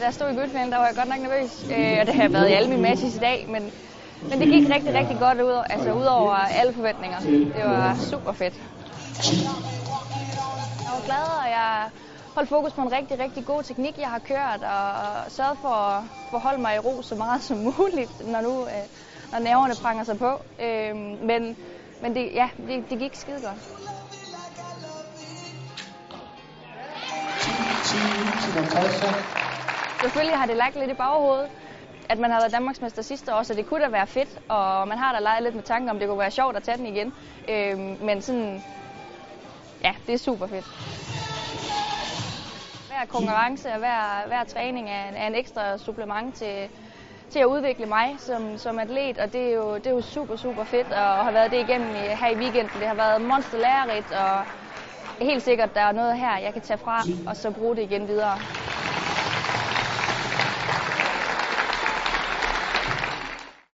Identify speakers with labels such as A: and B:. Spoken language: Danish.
A: da jeg stod i guldfinalen, der var jeg godt nok nervøs. Øh, og det har jeg været i alle mine matches i dag, men, men det gik rigtig, rigtig godt ud, altså ud over alle forventninger. Det var super fedt. Jeg var glad, og jeg holdt fokus på en rigtig, rigtig god teknik, jeg har kørt, og sørget for at forholde mig i ro så meget som muligt, når nu øh, når nerverne pranger sig på. Øh, men men det, ja, det, det gik skide godt. Selvfølgelig har det lagt lidt i baghovedet, at man har været Danmarksmester sidste år, så det kunne da være fedt, og man har da leget lidt med tanken om, det kunne være sjovt at tage den igen. Øh, men sådan, ja, det er super fedt. Hver konkurrence og hver, hver træning er en, er en ekstra supplement til, til at udvikle mig som, som atlet, og det er, jo, det er jo super, super fedt at have været det igennem her i weekenden. Det har været monsterlærerigt, og helt sikkert, der er noget her, jeg kan tage fra og så bruge det igen videre.